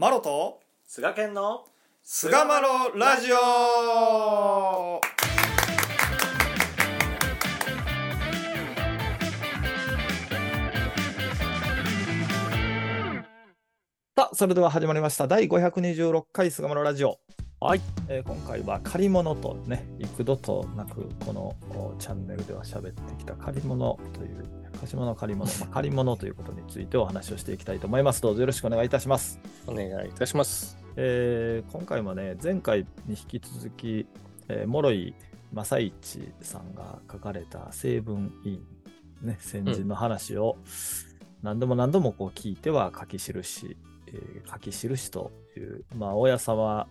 マロと菅健の菅マロラジオ。さあそれでは始まりました。第526回菅マロラジオはい、えー今回は借り物とね幾度となくこのチャンネルでは喋ってきた借り物という貸し物借り物、まあ、借り物ということについてお話をしていきたいと思いますどうぞよろしくお願いいたしますお願いいたします。えー今回もね、前回に引き続き、えー、諸井正一さんが書かれた成分委員、ね、先人の話を何度も何度もこう聞いては書き記し、えー書き記しという、まあ、親様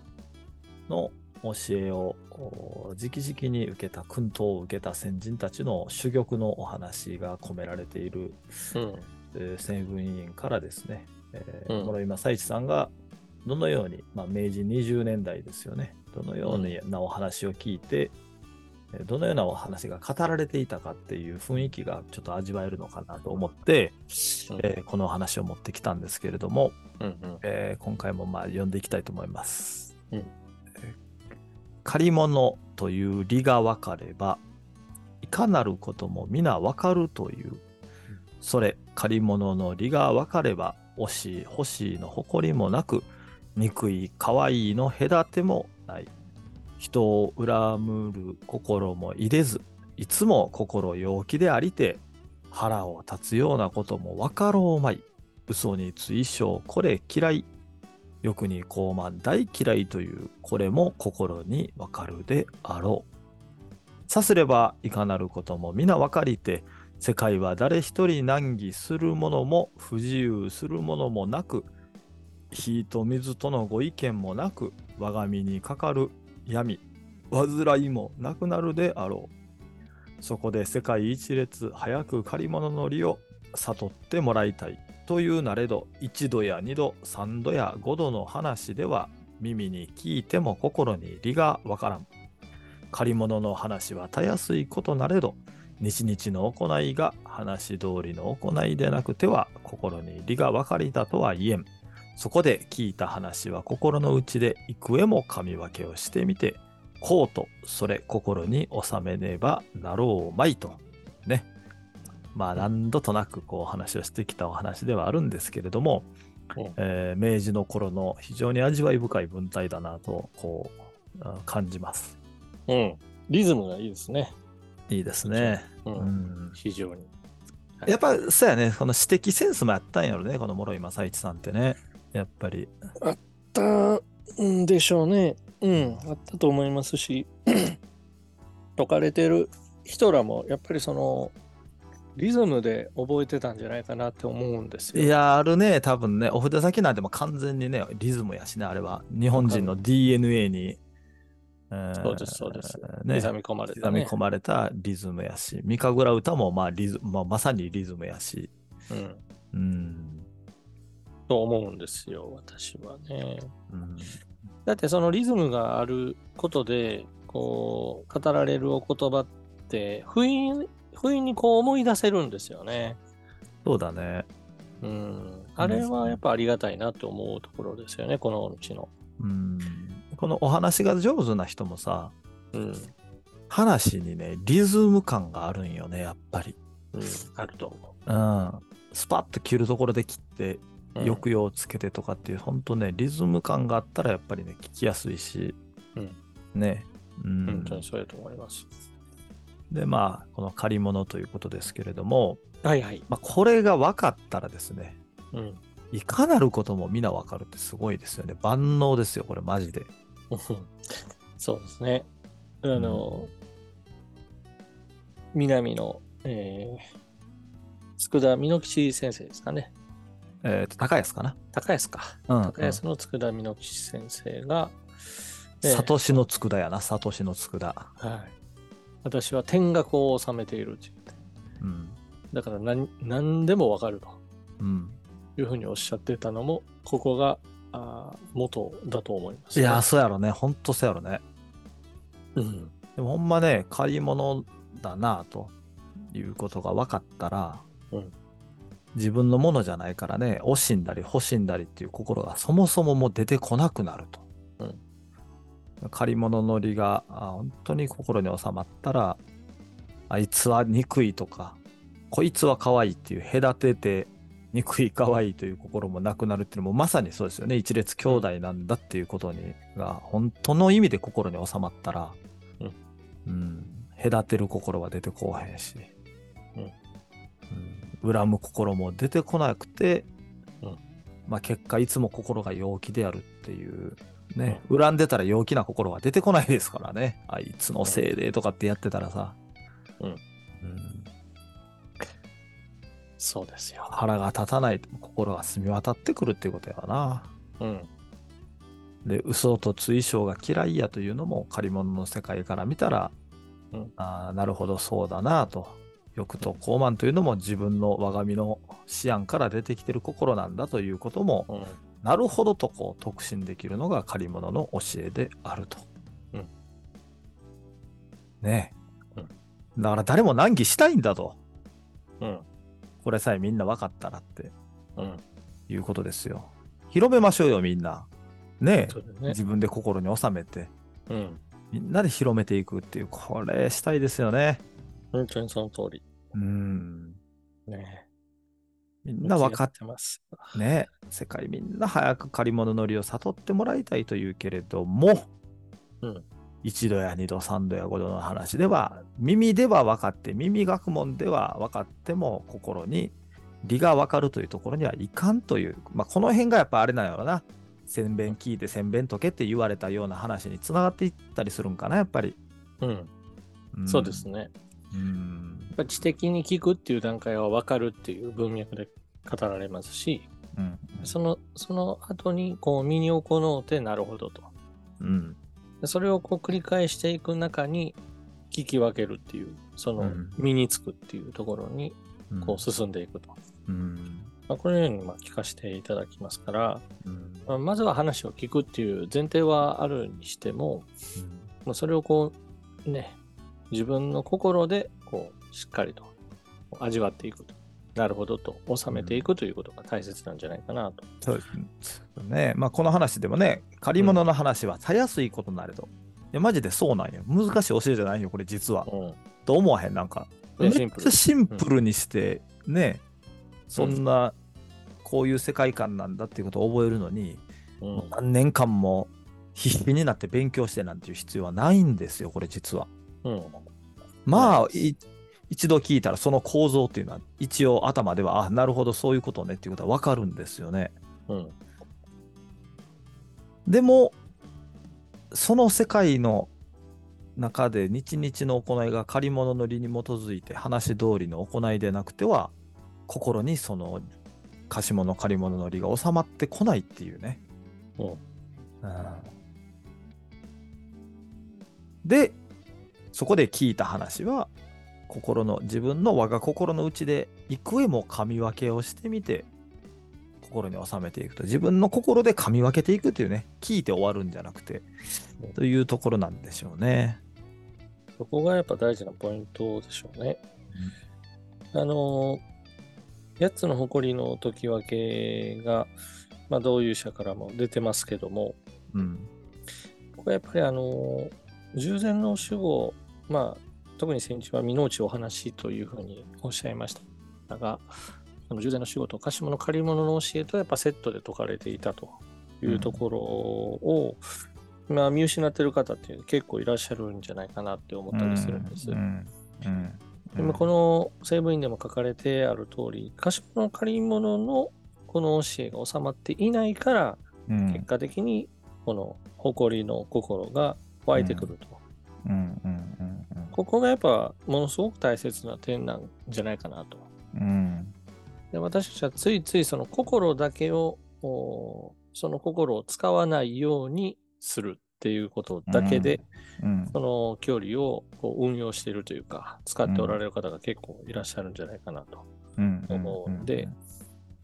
の教えをお直々に受けた、訓導を受けた先人たちの珠玉のお話が込められているうん、えー成分委員からですね、えーうん。諸井正一さんがどのように、まあ、明治20年代ですよね、どのようなお話を聞いて、えーどのようなお話が語られていたかっていう雰囲気がちょっと味わえるのかなと思って、うん。えーこのお話を持ってきたんですけれども、うん、うん、えー今回もまあ読んでいきたいと思います。うん。えー借り物という理が分かれば、いかなることも皆分かるという、それ借り物の理が分かれば、惜しい欲しいの誇りもなく、憎い可愛いの隔てもない。人を恨むる心も入れず、いつも心陽気でありて、腹を立つようなことも分かろうまい。嘘に追奨これ嫌い。欲に傲慢大嫌いというこれも心にわかるであろう。さすればいかなることも皆分かりて、世界は誰一人難儀するものも不自由するものもなく、火と水とのご意見もなく、我が身にかかる闇、煩いもなくなるであろう。そこで世界一列早く借り物の利を悟ってもらいたい。というなれど、1度や2度、3度や5度の話では、耳に聞いても心に理がわからん。借り物の話はたやすいことなれど、日々の行いが話通りの行いでなくては、心に理が分かりだとは言えん。そこで聞いた話は心の内で幾重も噛み分けをしてみて、こうとそれ心に収めねばなろうまいと。ね。まあ何度となくこう話をしてきたお話ではあるんですけれども、うんえー明治の頃の非常に味わい深い文体だなとこうあ感じます。うん。リズムがいいですね。いいですね。う、うんん、非常に。やっぱそうやね、この指摘センスもやったんやろね、この諸井正一さんってね。やっぱり。あったんでしょうね。うん、あったと思いますし、解かれてる人らも、やっぱりその、リズムで覚えてたんじゃないかなって思うんですよ。いや、あるね、多分ね、お筆先なんてもう完全にね、リズムやしね、あれは。日本人の DNA に。えーそうですそうですね、刻み込まれた、刻みね。込まれたリズムやし、三神楽歌もまあリズ、まあ、まさにリズムやし。うん。うん。と思うんですよ、私はね。うんだってそのリズムがあることで、こう、語られるお言葉って、不意に、不意にこう思い出せるんですよね。そうだね。うん。あれはやっぱありがたいなと思うところですよね、このうちの。うん。このお話が上手な人もさ、うん。話にね、リズム感があるんよね、やっぱり。うん。あると思うん。スパッと切るところで切って、う。うん抑揚をつけてとかっていう、本当ね、リズム感があったらやっぱりね、聞きやすいし、うんね。うん本当にそうやと思います。で、まあ、この借り物ということですけれども、はいはい。まあ、これが分かったらですね、うん。いかなることも皆分かるってすごいですよね。万能ですよ、これマジで。そうですね。あの、南の、えー、佃美吉先生ですかね。えっ、と、高安かな？高安か。うん、高安の佃美吉先生が、えーサトシの佃やな、サトシの佃。はい。私は天学を収めているって言って。うん。だから何何でもわかるとうん。いうふうにおっしゃってたのも、ここがあー元だと思います、いやー、そうやろね。ほんとそうやろね。うん。でもほんまね、借り物だなということが分かったら、うん自分のものじゃないからね、惜しんだり欲しんだりっていう心がそもそももう出てこなくなると。借り物の利があ本当に心に収まったら、あいつは憎いとか、こいつは可愛いっていう隔てて、憎い可愛いという心もなくなるっていうのもまさにそうですよね。一列兄弟なんだっていうことにが本当の意味で心に収まったら、うん。うん、隔てる心は出てこうへんし、うん。うん。恨む心も出てこなくて、うん。まあ結果いつも心が陽気であるっていうね、恨んでたら陽気な心は出てこないですからね。あいつのせいでとかってやってたらさ。うんうんそうですよ。腹が立たないと心が澄み渡ってくるっていうことやわな。うん。で、嘘と追証が嫌いやというのも借り物の世界から見たら、うんああ、なるほどそうだなと。欲と傲慢というのも自分の我が身の思案から出てきてる心なんだということも、うん。なるほどとこう特進できるのが借り物の教えであると。うんねえ、うんだから誰も難儀したいんだと。うん。これさえみんな分かったらってうん。いうことですよ。広めましょうよみんな。ねえね。自分で心に収めて、うん。みんなで広めていくっていう、これしたいですよね。本当にその通り。うん。ねみんな分かってます。ね世界みんな早く借り物のりを悟ってもらいたいというけれども、うん。一度や二度三度や五度の話では耳では分かって耳学問では分かっても心に理が分かるというところにはいかんという、まあ、この辺がやっぱあれなんやろな洗弁聞いて洗弁解けって言われたような話につながっていったりするんかなやっぱり、うん。んそうですね。うんぱ知的に聞くっていう段階は分かるっていう文脈で語られますし、うん。その、その後にこう身に起こってなるほどと。うん。でそれをこう繰り返していく中に聞き分けるっていう、そのうん。身につくっていうところにうん。こう進んでいくと。うん。まあ、このようにまあ聞かせていただきますから、うん。まあまずは話を聞くっていう前提はあるにしても、まあ、それをこうね、自分の心でこうしっかりと味わっていくと。なるほどと収めていくということが大切なんじゃないかなと。そうですね。まあ、この話でもね、借り物の話はたやすいことなれど。いや、マジでそうなんよ。難しい教えじゃないよ、これ実は。うん。と思わへん、なんか。めっねシンプルちゃシンプルにして、ね、そんな、こういう世界観なんだっていうことを覚えるのに、うん。何年間も必死になって勉強してなんていう必要はないんですよ、これ実は。うん。まあ、い一度聞いたらその構造っていうのは一応頭では、あ、なるほど、そういうことねっていうことはわかるんですよね。うん。でも、その世界の中で日々の行いが借り物の理に基づいて話通りの行いでなくては、心にその貸し物借り物の理が収まってこないっていうね。うんうんで、そこで聞いた話は、心の、自分の我が心の内で幾重も噛み分けをしてみて、心に収めていくと。自分の心で噛み分けていくというね、聞いて終わるんじゃなくて、というところなんでしょうね。そこがやっぱ大事なポイントでしょうね。あの、8つの誇りの解き分けが、まあ、どういう社からも出てますけども、うん。これやっぱりあの、従前の主語、まあ、特に先日は身の内お話というふうにおっしゃいましたが、その従前の主語と貸し物借り物の教えとやっぱセットで説かれていたというところを、まあ、見失ってる方っていう結構いらっしゃるんじゃないかなって思ったりするんです。うん。うん。でもこの西部院でも書かれてある通り、貸し物借り物のこの教えが収まっていないから、うん、結果的にこの誇りの心が湧いてくると。ここがやっぱものすごく大切な点なんじゃないかなと。うんうんで私たちはついついその心だけを、おその心を使わないようにするっていうことだけで、うんその距離をこう運用しているというか、使っておられる方が結構いらっしゃるんじゃないかなと。うん思うんで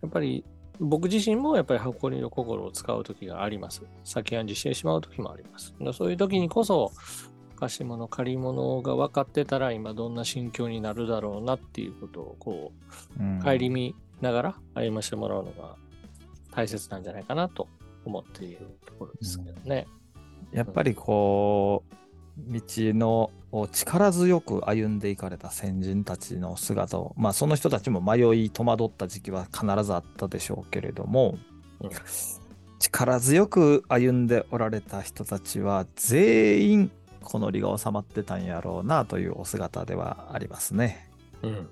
やっぱり僕自身もやっぱり誇りの心を使う時があります。先暗示してしまう時もあります。そういう時にこそ、貸し物、借り物が分かってたら今どんな心境になるだろうなっていうことをこう、顧みながら歩ましてもらうのが大切なんじゃないかなと思っているところですけどね。やっぱりこう、道のを力強く歩んでいかれた先人たちの姿を、まあその人たちも迷い戸惑った時期は必ずあったでしょうけれども、うん力強く歩んでおられた人たちは全員この利が収まってたんやろうなというお姿ではありますね。うん。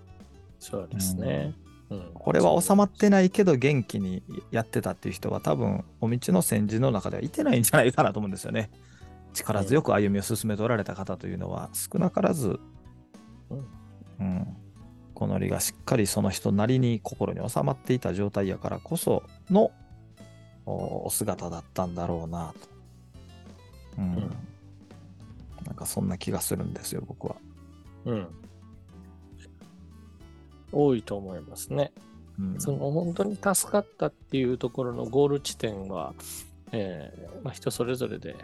そうですね。うんこれは収まってないけど元気にやってたっていう人は多分お道の先人の中ではいてないんじゃないかなと思うんですよね。力強く歩みを進めておられた方というのは少なからず、うんうん、この利がしっかりその人なりに心に収まっていた状態やからこそのおお姿だったんだろうなと。うんうんなんかそんな気がするんですよ、僕は。うん。多いと思いますね。うんその本当に助かったっていうところのゴール地点は、えーまあ、人それぞれで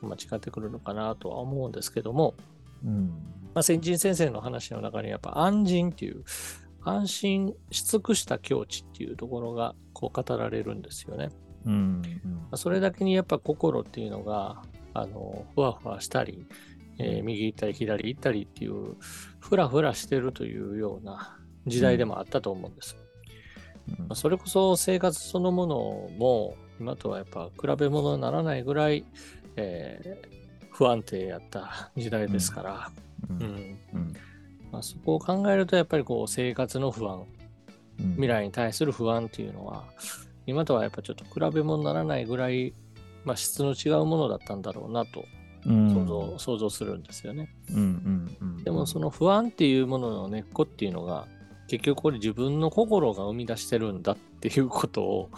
間違ってくるのかなとは思うんですけども、うんまあ、先人先生の話の中にやっぱ安心っていう安心し尽くした境地っていうところがこう語られるんですよね。うんまあそれだけにやっぱ心っていうのがあのふわふわしたり、えー右行ったり左行ったりっていうふらふらしてるというような時代でもあったと思うんです。うん。まあそれこそ生活そのものも今とはやっぱ比べ物にならないぐらい、えー不安定やった時代ですから、うん。まあ、そこを考えるとやっぱりこう生活の不安。うん。未来に対する不安っていうのは今とはやっぱちょっと比べ物にならないぐらい、まあ、質の違うものだったんだろうなとうん想像,、想像するんですよね。うんうんうんでもその不安っていうものの根っこっていうのが結局これ自分の心が生み出してるんだっていうことを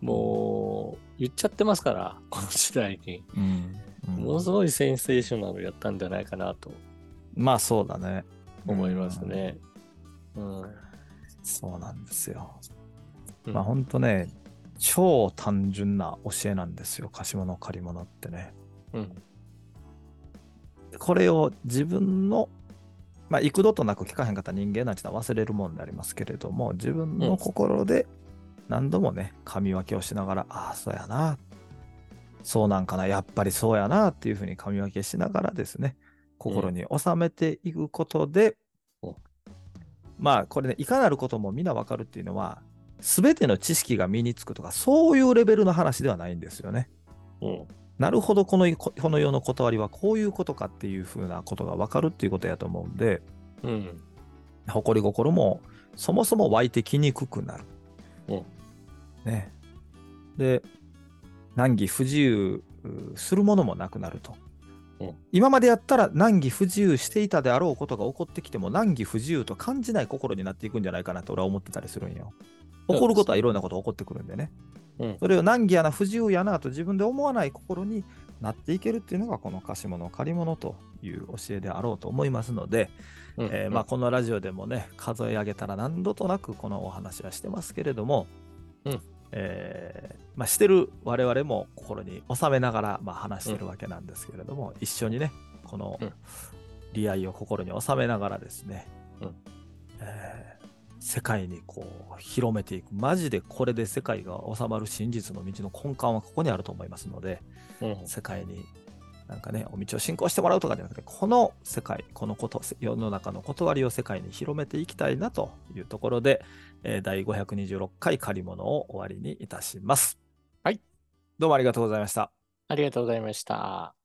もう言っちゃってますからこの時代にうんうんものすごいセンセーショナルやったんじゃないかなとまあそうだね。思いますね。うんそうなんですよ。うんまあ本当ね、超単純な教えなんですよ。貸し物借り物ってね。うんこれを自分の、まあ幾度となく聞かへんかった人間なんてのは忘れるもんでありますけれども、自分の心で何度もね、噛み分けをしながら、ああ、そうやな。そうなんかな、やっぱりそうやなっていうふうに噛み分けしながらですね、心に収めていくことで、うんまあこれね、いかなることも皆わかるっていうのは、すべての知識が身につくとか、そういうレベルの話ではないんですよね。うんなるほど、このここの世の断りはこういうことかっていうふうなことがわかるっていうことやと思うんで、うん誇り心もそもそも湧いてきにくくなる。うんね。で、難儀不自由うするものもなくなると。うん今までやったら難儀不自由していたであろうことが起こってきても難儀不自由と感じない心になっていくんじゃないかなと俺は思ってたりするんよ。起こることはいろんなこと起こってくるんでね。うん。それを難儀やな不自由やなと自分で思わない心になっていけるっていうのがこの貸し物借り物という教えであろうと思いますので、うん。えーまあ、このラジオでもね数え上げたら何度となくこのお話はしてますけれども、うん。えーまあ、してる我々も心に収めながら、まあ、話してるわけなんですけれども、一緒にねこのうん。利愛を心に収めながらですね、うん。えー世界にこう広めていくマジでこれで世界が収まる真実の道の根幹はここにあると思いますので、うん世界になんかね、お道を信仰してもらうとかじゃなくて、この世界、このこと、世の中の断りを世界に広めていきたいなというところで、えー第526回借り物を終わりにいたします。はい。どうもありがとうございました。ありがとうございました。